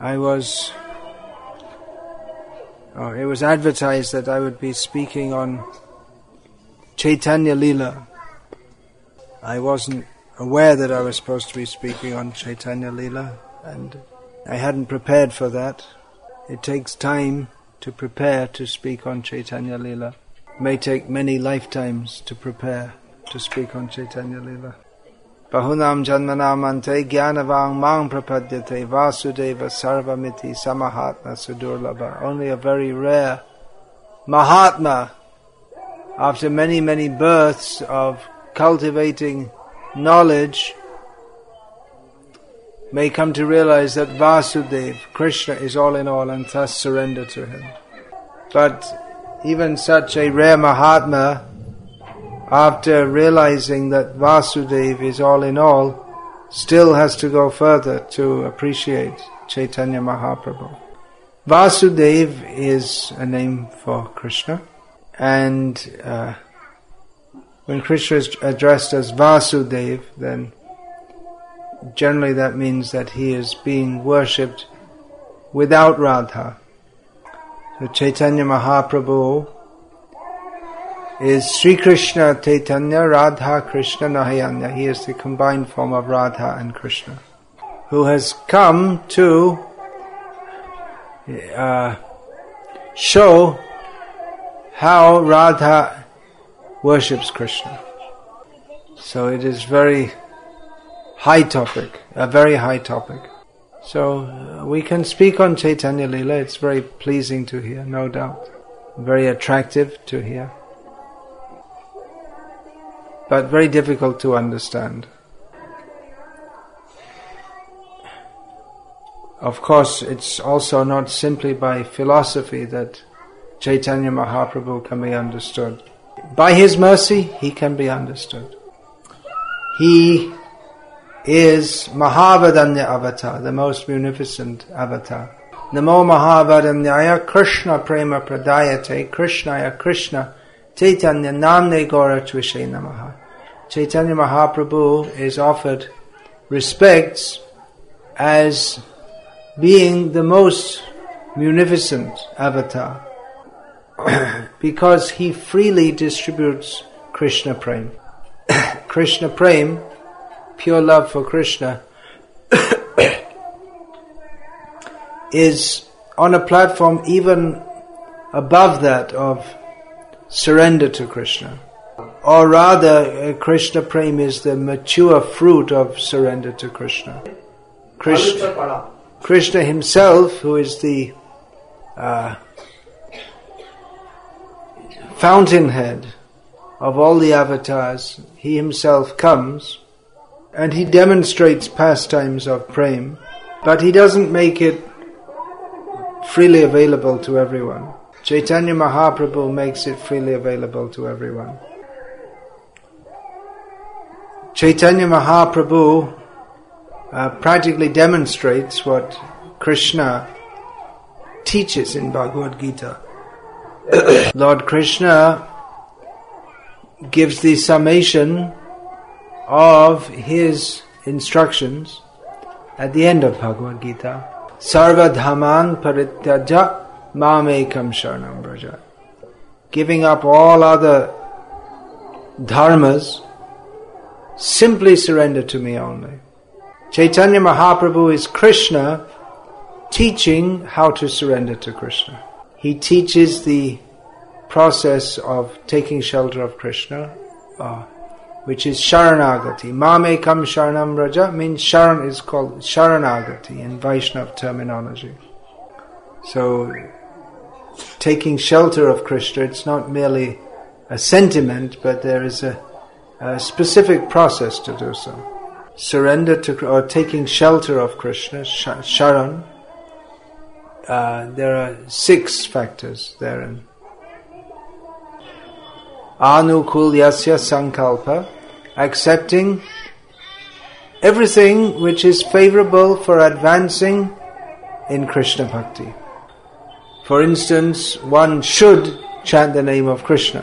I was oh, it was advertised that I would be speaking on Chaitanya Lila. I wasn't aware that I was supposed to be speaking on Chaitanya Lila, and I hadn't prepared for that. It takes time to prepare to speak on Chaitanya Lila. May take many lifetimes to prepare to speak on Chaitanya Lila. Bahunam janmanamante jnanavang mang prapadyate vasudeva sarvamiti samahatma sudurlabha. Only a very rare Mahatma after many, many births of cultivating knowledge, may come to realize that Vasudev, Krishna, is all in all and thus surrender to him. But even such a rare Mahatma, after realizing that Vasudev is all in all, still has to go further to appreciate Chaitanya Mahaprabhu. Vasudev is a name for Krishna. And uh, when Krishna is addressed as Vasudev, then generally that means that he is being worshipped without Radha. So Chaitanya Mahaprabhu is Sri Krishna Chaitanya Radha Krishna Nahayanya. He is the combined form of Radha and Krishna, who has come to uh, show how Radha worships Krishna. So it is very high topic, a very high topic. So uh, we can speak on Chaitanya Lila, it's very pleasing to hear, no doubt. Very attractive to hear. But very difficult to understand. Of course, it's also not simply by philosophy that Chaitanya Mahaprabhu can be understood. By his mercy, he can be understood. He is Mahavadanya avatar, the most munificent avatar. Namo Mahavadanyaya Krishna Prema Pradayate Krishnaya Krishna Chaitanya Namne Gora Tvishe Namaha. Chaitanya Mahaprabhu is offered respects as being the most munificent avatar because he freely distributes Krishna Prem. Krishna Prem, pure love for Krishna, is on a platform even above that of surrender to Krishna. Or rather, uh, Krishna Prem is the mature fruit of surrender to Krishna. Krishna, Krishna himself, who is the uh, fountainhead of all the avatars, he himself comes and he demonstrates pastimes of prem, but he doesn't make it freely available to everyone. Chaitanya Mahaprabhu makes it freely available to everyone. Chaitanya Mahaprabhu uh, practically demonstrates what Krishna teaches in Bhagavad Gita. Lord Krishna gives the summation of his instructions at the end of Bhagavad Gita. Sarva dhaman parityaja mamekam sharanam braja. Giving up all other dharmas, simply surrender to me only. Chaitanya Mahaprabhu is Krishna teaching how to surrender to Krishna he teaches the process of taking shelter of Krishna, uh, which is Sharanagati. Mame kam Sharanam Raja means Sharan is called Sharanagati in Vaishnav terminology. So, taking shelter of Krishna, it's not merely a sentiment, but there is a, a specific process to do so. Surrender to, or taking shelter of Krishna, Sharan, uh, there are six factors therein. Anukulyasya sankalpa, accepting everything which is favorable for advancing in Krishna bhakti. For instance, one should chant the name of Krishna.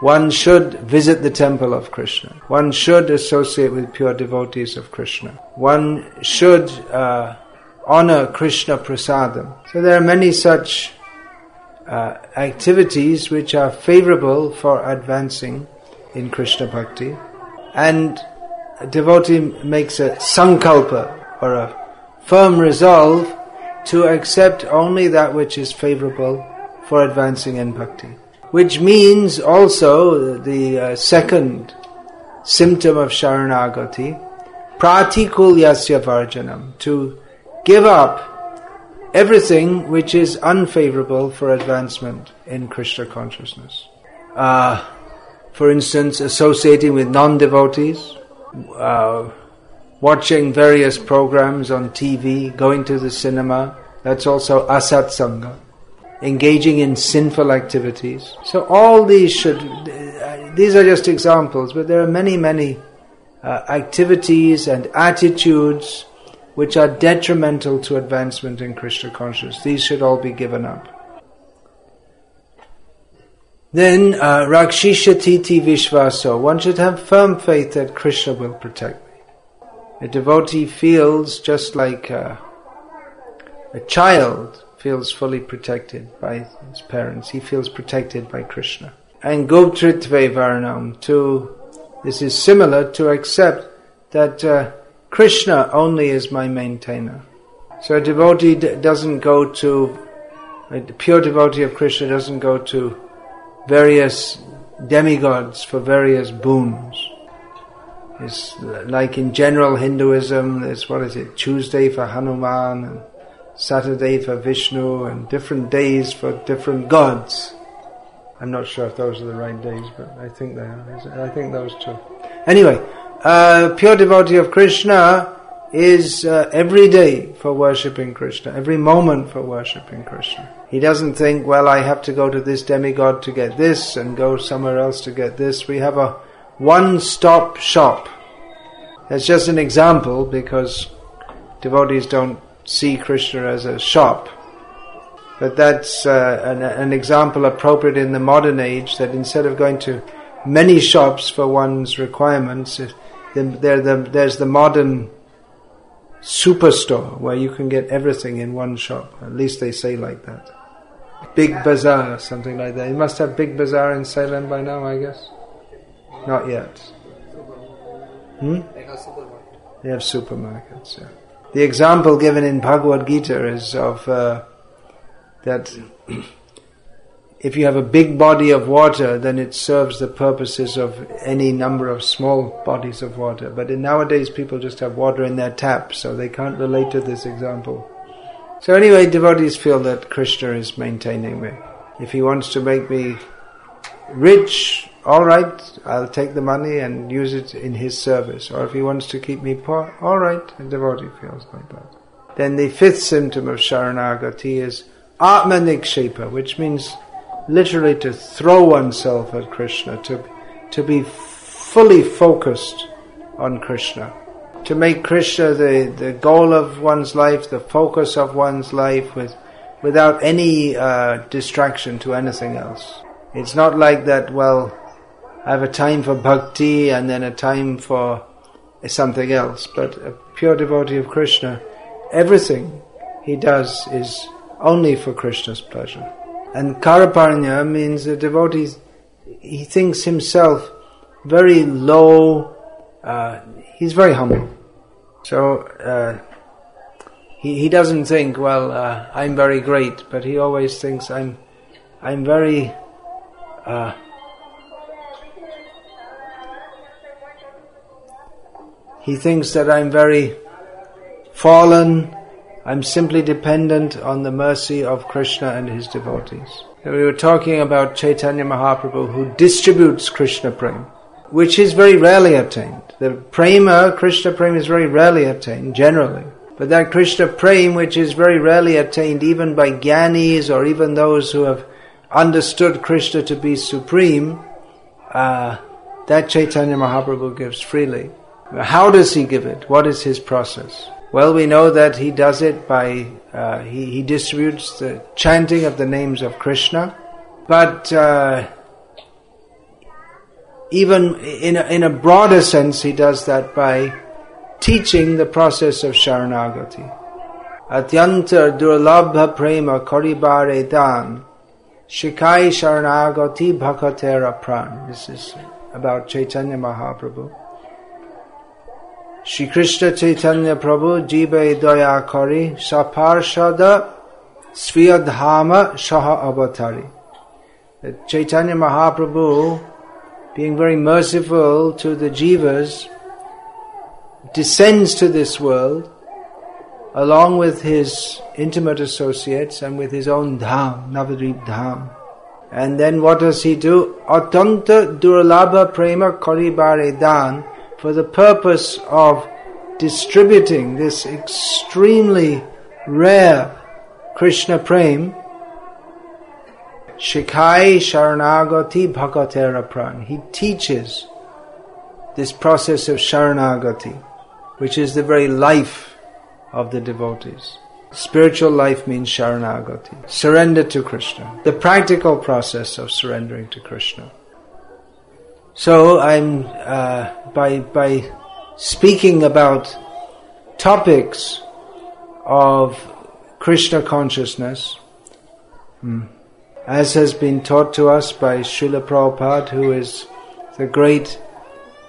One should visit the temple of Krishna. One should associate with pure devotees of Krishna. One should uh, honor Krishna prasadam. So there are many such uh, activities which are favorable for advancing in Krishna bhakti. And a devotee makes a sankalpa or a firm resolve to accept only that which is favorable for advancing in bhakti. Which means also the uh, second symptom of Sharanagati, pratikulyasya varjanam, to give up everything which is unfavorable for advancement in Krishna consciousness. Uh, for instance, associating with non devotees, uh, watching various programs on TV, going to the cinema, that's also asat sangha. Engaging in sinful activities. So all these should, uh, these are just examples, but there are many, many uh, activities and attitudes which are detrimental to advancement in Krishna consciousness. These should all be given up. Then, uh, Rakshishati Vishvaso. One should have firm faith that Krishna will protect me. A devotee feels just like uh, a child feels fully protected by his parents. He feels protected by Krishna. And Goptritve Varnam, to, this is similar to accept that uh, Krishna only is my maintainer. So a devotee d- doesn't go to, a pure devotee of Krishna doesn't go to various demigods for various boons. It's like in general Hinduism, it's what is it, Tuesday for Hanuman and Saturday for Vishnu and different days for different gods. I'm not sure if those are the right days, but I think they are. I think those two. Anyway, uh, pure devotee of Krishna is uh, every day for worshipping Krishna, every moment for worshipping Krishna. He doesn't think, well, I have to go to this demigod to get this and go somewhere else to get this. We have a one-stop shop. That's just an example because devotees don't see Krishna as a shop. But that's uh, an, an example appropriate in the modern age that instead of going to many shops for one's requirements, there, the, there's the modern superstore where you can get everything in one shop. At least they say like that. Big Bazaar, something like that. You must have Big Bazaar in Salem by now, I guess. Not yet. Hmm? They have supermarkets. They have supermarkets. Yeah. The example given in Bhagavad Gita is of uh, that if you have a big body of water, then it serves the purposes of any number of small bodies of water. But in nowadays, people just have water in their tap, so they can't relate to this example. So anyway, devotees feel that Krishna is maintaining me. If he wants to make me rich, alright, I'll take the money and use it in his service. Or if he wants to keep me poor, alright, a devotee feels like that. Then the fifth symptom of Sharanagati is Atmanikshepa, which means literally to throw oneself at Krishna, to, to be fully focused on Krishna to make Krishna the, the goal of one's life, the focus of one's life, with, without any uh, distraction to anything else. It's not like that, well, I have a time for bhakti and then a time for something else, but a pure devotee of Krishna, everything he does is only for Krishna's pleasure. And Karapanya means a devotee, he thinks himself very low, uh, he's very humble. So uh, he he doesn't think, well, uh, I'm very great, but he always thinks I'm I'm very. Uh, he thinks that I'm very fallen. I'm simply dependent on the mercy of Krishna and his devotees. We were talking about Chaitanya Mahaprabhu who distributes Krishna Prem which is very rarely attained. The prema, Krishna prema is very rarely attained, generally. But that Krishna prema, which is very rarely attained even by jnanis or even those who have understood Krishna to be supreme, uh, that Chaitanya Mahaprabhu gives freely. How does he give it? What is his process? Well, we know that he does it by, uh, he, he distributes the chanting of the names of Krishna, but uh, even in a, in a broader sense, he does that by teaching the process of Sharanagati. Atyanta durlabha prema koribare dan shikai Sharanagati bhakatera pran. This is about Chaitanya Mahaprabhu. Shri Krishna Chaitanya Prabhu Jibe Daya Kari Saparshada Sviyadhama Shaha Avatari. Chaitanya Mahaprabhu, being very merciful to the jivas, descends to this world along with his intimate associates and with his own dham, Navadvip dham. And then what does he do? Atyanta durlabha prema koribare dan for the purpose of distributing this extremely rare Krishna Prem, Shikai Sharanagati Bhakatera Pran. He teaches this process of Sharanagati, which is the very life of the devotees. Spiritual life means Sharanagati, surrender to Krishna, the practical process of surrendering to Krishna. So I'm uh, by by speaking about topics of Krishna consciousness, hmm, as has been taught to us by Srila Prabhupada, who is the great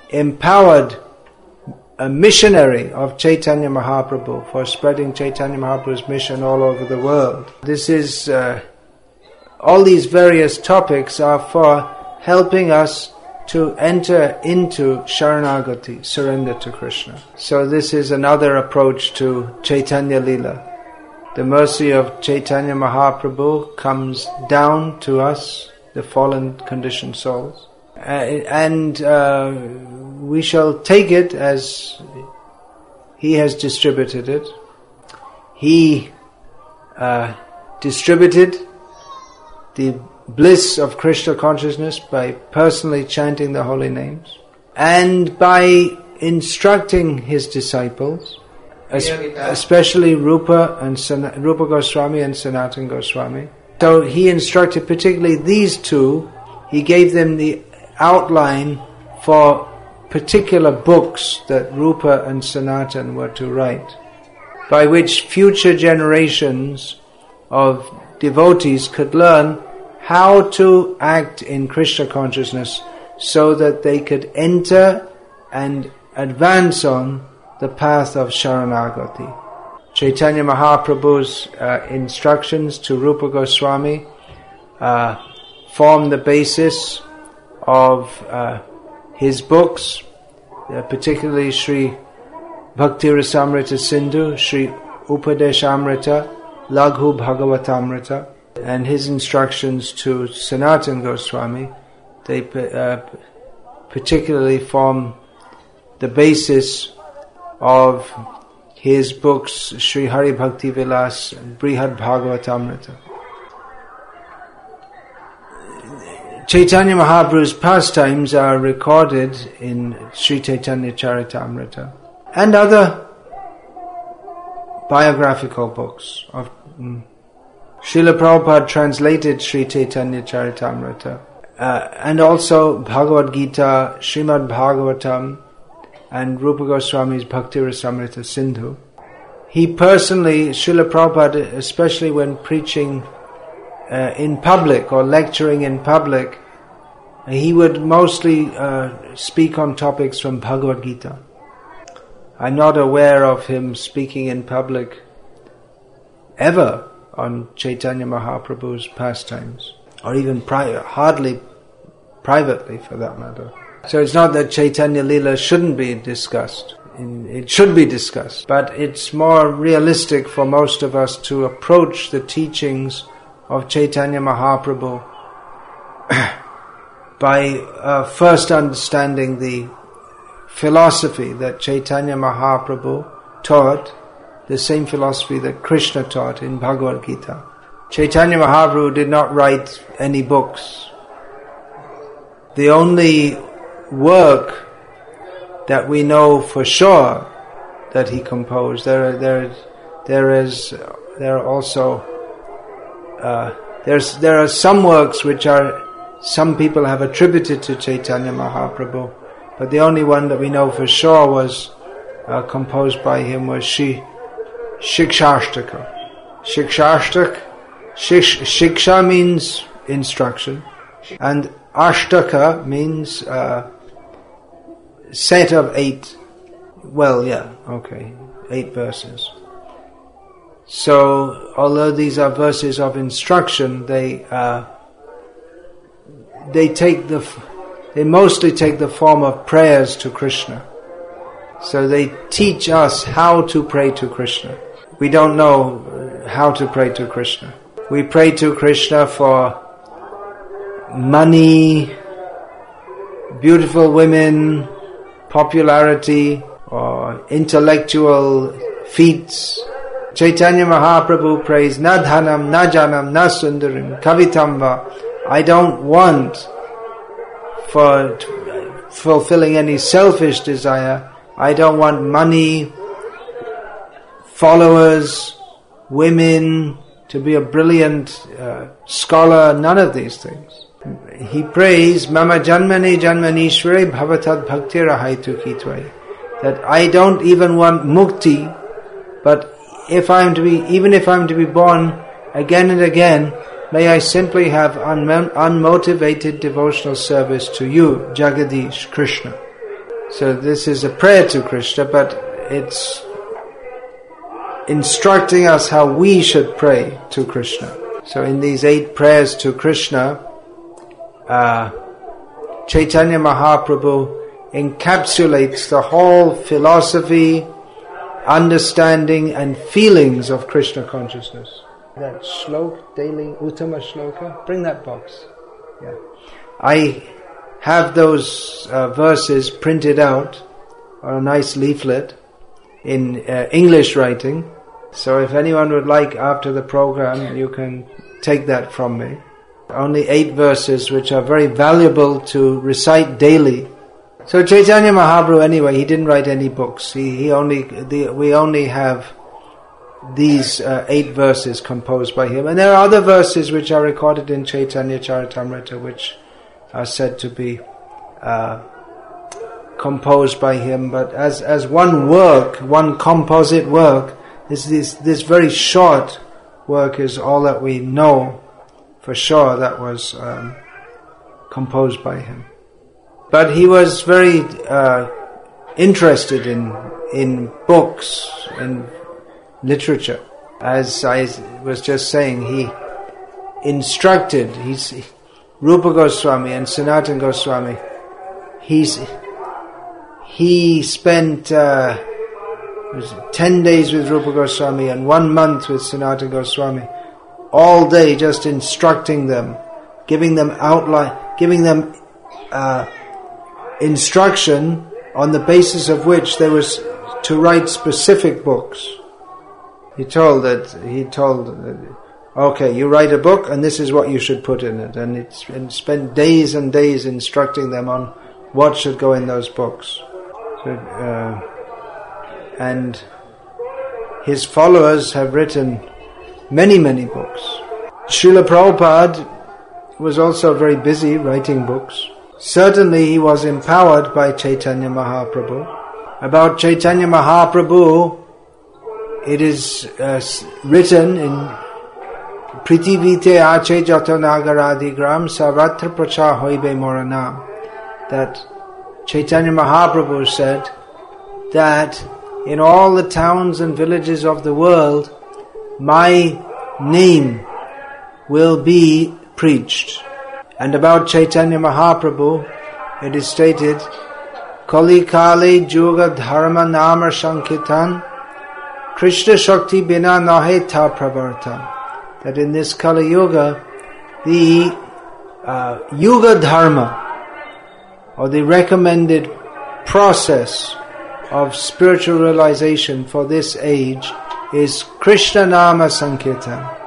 empowered a missionary of Chaitanya Mahaprabhu for spreading Chaitanya Mahaprabhu's mission all over the world. This is uh, all these various topics are for helping us to enter into Sharanagati, surrender to Krishna. So this is another approach to Chaitanya Lila. The mercy of Chaitanya Mahaprabhu comes down to us, the fallen conditioned souls. Uh, and uh, we shall take it as he has distributed it. He uh, distributed the bliss of Krishna consciousness by personally chanting the holy names and by instructing his disciples, especially Rupa and San- Rupa Goswami and Sanatan Goswami. So he instructed particularly these two. He gave them the outline for particular books that Rupa and Sanatan were to write, by which future generations of devotees could learn how to act in Krishna consciousness so that they could enter and advance on the path of Sharanagati. Chaitanya Mahaprabhu's uh, instructions to Rupa Goswami uh, form the basis of uh, his books, uh, particularly Sri Bhakti Rasamrita Sindhu, Sri Upadeshamrita, Laghu Bhagavatamrita and his instructions to Sanatan Goswami, they uh, particularly form the basis of his books Sri Hari Bhakti Vilas and Brihad Bhagavatamrita. Chaitanya Mahaprabhu's pastimes are recorded in Sri Chaitanya Charitamrita and other biographical books of mm, Srila Prabhupada translated Sri Chaitanya Charitamrita uh, and also Bhagavad Gita, Srimad Bhagavatam, and Rupa Goswami's Bhakti Rasamrita Sindhu. He personally, Srila Prabhupada, especially when preaching uh, in public or lecturing in public, he would mostly uh, speak on topics from Bhagavad Gita. I'm not aware of him speaking in public ever on Chaitanya Mahaprabhu's pastimes, or even pri- hardly privately for that matter. So it's not that Chaitanya Lila shouldn't be discussed. It should be discussed, but it's more realistic for most of us to approach the teachings of Chaitanya Mahaprabhu by uh, first understanding the philosophy that Chaitanya Mahaprabhu taught the same philosophy that Krishna taught in Bhagavad Gita. Chaitanya Mahaprabhu did not write any books. The only work that we know for sure that he composed. There, there, there is, there are also, uh, there's, there are some works which are, some people have attributed to Chaitanya Mahaprabhu, but the only one that we know for sure was uh, composed by him was Shi, Shikshashtaka. Shikshastak, Shish, Shiksha means instruction, and Ashtaka means uh, set of eight. Well, yeah, okay, eight verses. So, although these are verses of instruction, they uh, they take the they mostly take the form of prayers to Krishna. So they teach us how to pray to Krishna. We don't know uh, how to pray to Krishna. We pray to Krishna for money, beautiful women, popularity, or intellectual feats. Chaitanya Mahaprabhu prays, Na dhanam, na janam, na kavitamba. I don't want for fulfilling any selfish desire. I don't want money, followers, women, to be a brilliant uh, scholar, none of these things. He prays, Mama Janmani Janmanishwari Bhavatad Bhakti Rahaitu Kitvai. That I don't even want mukti, but if I'm to be, even if I'm to be born again and again, may I simply have unmotivated devotional service to you, Jagadish Krishna. So this is a prayer to Krishna, but it's instructing us how we should pray to Krishna. So in these eight prayers to Krishna, uh, Chaitanya Mahaprabhu encapsulates the whole philosophy, understanding, and feelings of Krishna consciousness. That shlok, daily Uttama shloka, bring that box. Yeah. I have those uh, verses printed out on a nice leaflet in uh, English writing. So if anyone would like after the program, you can take that from me. Only eight verses which are very valuable to recite daily. So Chaitanya Mahaprabhu anyway, he didn't write any books. He, he only, the, we only have these uh, eight verses composed by him. And there are other verses which are recorded in Chaitanya Charitamrita which are said to be uh, composed by him, but as, as one work, one composite work, is this, this very short work is all that we know for sure that was um, composed by him. But he was very uh, interested in in books and literature. As I was just saying, he instructed. He's Rupa Goswami and Sanatan Goswami. He's he spent uh, ten days with Rupa Goswami and one month with Sanatan Goswami, all day just instructing them, giving them outline, giving them uh, instruction on the basis of which they was to write specific books. He told that he told, okay, you write a book, and this is what you should put in it, and it's and spent days and days instructing them on what should go in those books. So, uh, and his followers have written many, many books. Srila Prabhupada was also very busy writing books. Certainly he was empowered by Chaitanya Mahaprabhu. About Chaitanya Mahaprabhu, it is uh, written in Pritivite Ache Jato Nagaradigram Sarvatra Pracha Hoibe Moranam that Chaitanya Mahaprabhu said that in all the towns and villages of the world, my name will be preached. And about Chaitanya Mahaprabhu, it is stated, Kali Kali Juga Dharma Nama Sankirtan Krishna Shakti Bina Nahe Ta Pravartan. That in this Kali Yuga, the uh, Yuga Dharma, or the recommended process of spiritual realization for this age is Krishna Nama Sankirtan.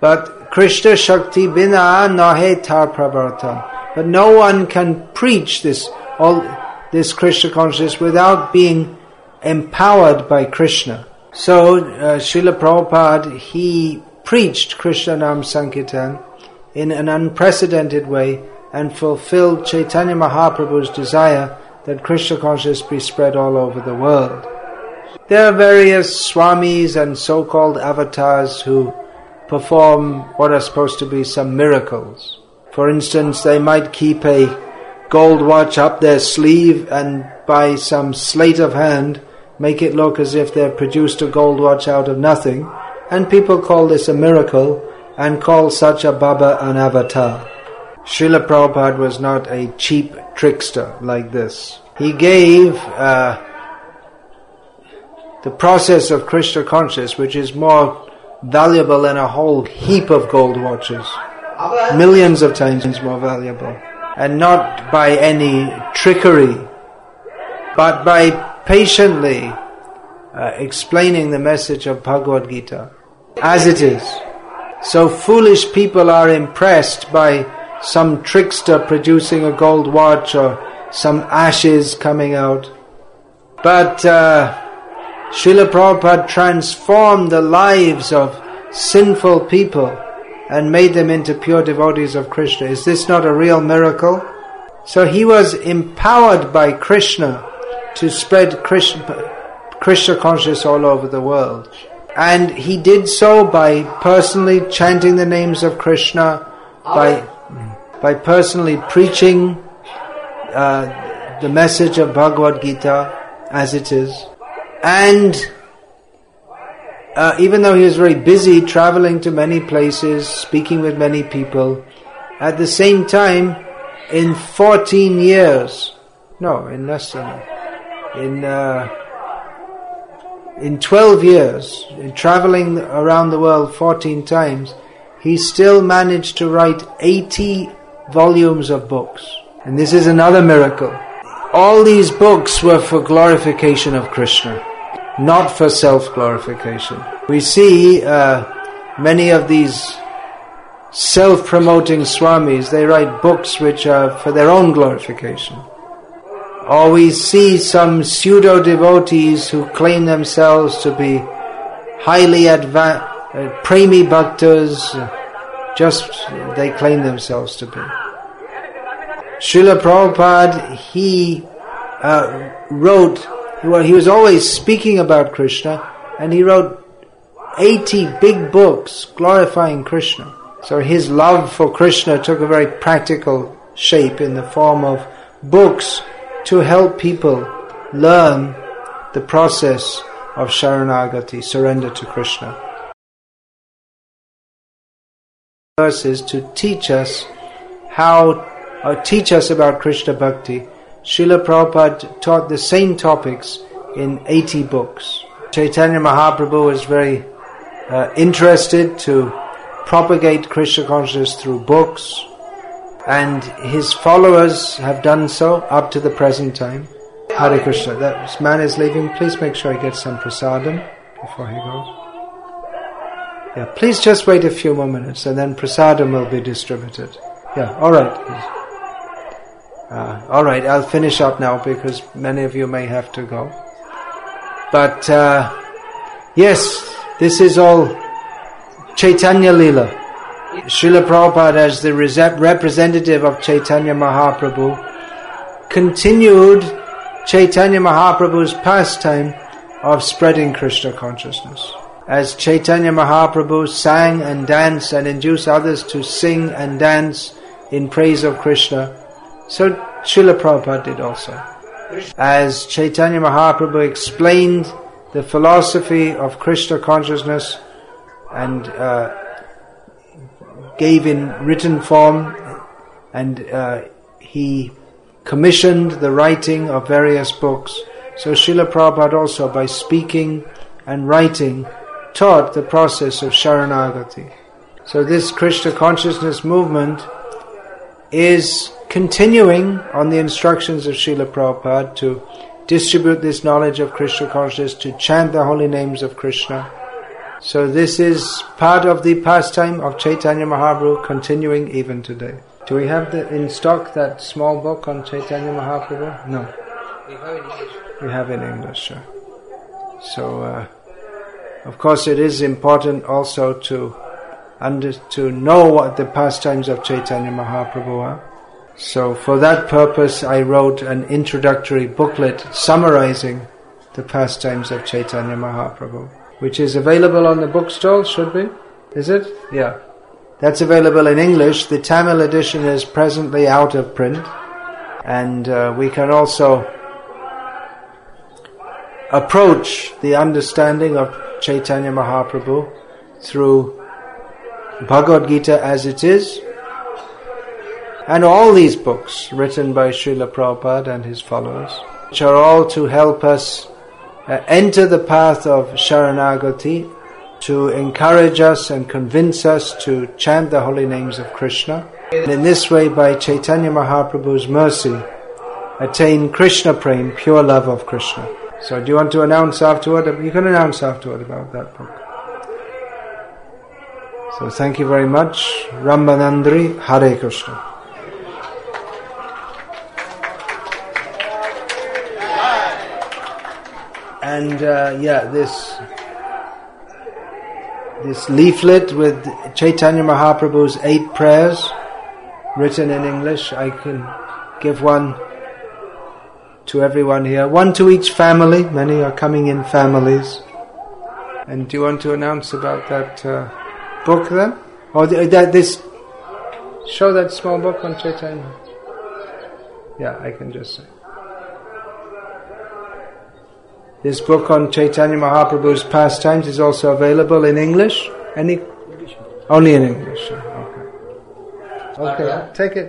But Krishna Shakti Bina Nahe Tar Pravartan. But no one can preach this all this Krishna consciousness without being empowered by Krishna. So, uh, Prabhupada, he preached Krishna Nam Sankirtan in an unprecedented way and fulfilled Chaitanya Mahaprabhu's desire that Krishna consciousness be spread all over the world. There are various swamis and so-called avatars who perform what are supposed to be some miracles. For instance, they might keep a gold watch up their sleeve and by some sleight of hand make it look as if they've produced a gold watch out of nothing. And people call this a miracle and call such a Baba an avatar. Srila Prabhupada was not a cheap trickster like this. He gave uh, the process of Krishna consciousness, which is more valuable than a whole heap of gold watches, millions of times more valuable, and not by any trickery, but by patiently uh, explaining the message of Bhagavad Gita as it is. So foolish people are impressed by some trickster producing a gold watch or some ashes coming out. But uh, Prabhupada transformed the lives of sinful people and made them into pure devotees of Krishna. Is this not a real miracle? So he was empowered by Krishna to spread Krishna, Krishna consciousness all over the world. And he did so by personally chanting the names of Krishna, by by personally preaching uh, the message of Bhagavad Gita as it is. And uh, even though he was very busy traveling to many places, speaking with many people, at the same time, in 14 years, no, in less than, in, uh, in 12 years, in traveling around the world 14 times, he still managed to write 80 volumes of books. And this is another miracle. All these books were for glorification of Krishna, not for self glorification. We see uh, many of these self promoting swamis, they write books which are for their own glorification. Or we see some pseudo devotees who claim themselves to be highly advanced, uh, premi bhaktas, just they claim themselves to be. Srila Prabhupada, he uh, wrote, well, he was always speaking about Krishna, and he wrote 80 big books glorifying Krishna. So his love for Krishna took a very practical shape in the form of books to help people learn the process of Sharanagati, surrender to Krishna. Verses to teach us how, or teach us about Krishna Bhakti. Srila Prabhupada taught the same topics in 80 books. Chaitanya Mahaprabhu was very uh, interested to propagate Krishna consciousness through books, and his followers have done so up to the present time. Hare Krishna. That man is leaving. Please make sure he gets some prasadam before he goes. Yeah, please just wait a few more minutes and then prasadam will be distributed. Yeah, alright. Uh, alright, I'll finish up now because many of you may have to go. But uh, yes, this is all Chaitanya Lila. Srila Prabhupada, as the representative of Chaitanya Mahaprabhu, continued Chaitanya Mahaprabhu's pastime of spreading Krishna consciousness as Chaitanya Mahaprabhu sang and danced and induced others to sing and dance in praise of Krishna, so Srila Prabhupada did also. As Chaitanya Mahaprabhu explained the philosophy of Krishna consciousness and uh, gave in written form, and uh, he commissioned the writing of various books. So Srila Prabhupada also, by speaking and writing, taught the process of Sharanagati. So this Krishna consciousness movement is continuing on the instructions of Srila Prabhupada to distribute this knowledge of Krishna consciousness, to chant the holy names of Krishna. So this is part of the pastime of Chaitanya Mahaprabhu continuing even today. Do we have the, in stock that small book on Chaitanya Mahaprabhu? No. We have in English. We have in English, sure. So, uh, of course, it is important also to under, to know what the pastimes of Chaitanya Mahaprabhu are. So, for that purpose, I wrote an introductory booklet summarizing the pastimes of Chaitanya Mahaprabhu, which is available on the bookstall. Should be, is it? Yeah. That's available in English. The Tamil edition is presently out of print. And uh, we can also approach the understanding of Chaitanya Mahaprabhu through Bhagavad Gita as it is, and all these books written by Srila Prabhupada and his followers, which are all to help us uh, enter the path of Sharanagati to encourage us and convince us to chant the holy names of Krishna. And in this way, by Chaitanya Mahaprabhu's mercy, attain Krishna Prem, pure love of Krishna. So, do you want to announce afterward? You can announce afterward about that book. So, thank you very much. Rambanandri Hare Krishna. And uh, yeah, this this leaflet with Chaitanya Mahaprabhu's eight prayers written in English. I can give one to everyone here, one to each family. Many are coming in families. And do you want to announce about that uh, book then? Or that this show that small book on Chaitanya? Yeah, I can just say. This book on Chaitanya Mahaprabhu's pastimes is also available in English. Any? Only in English. Okay. Okay, take it.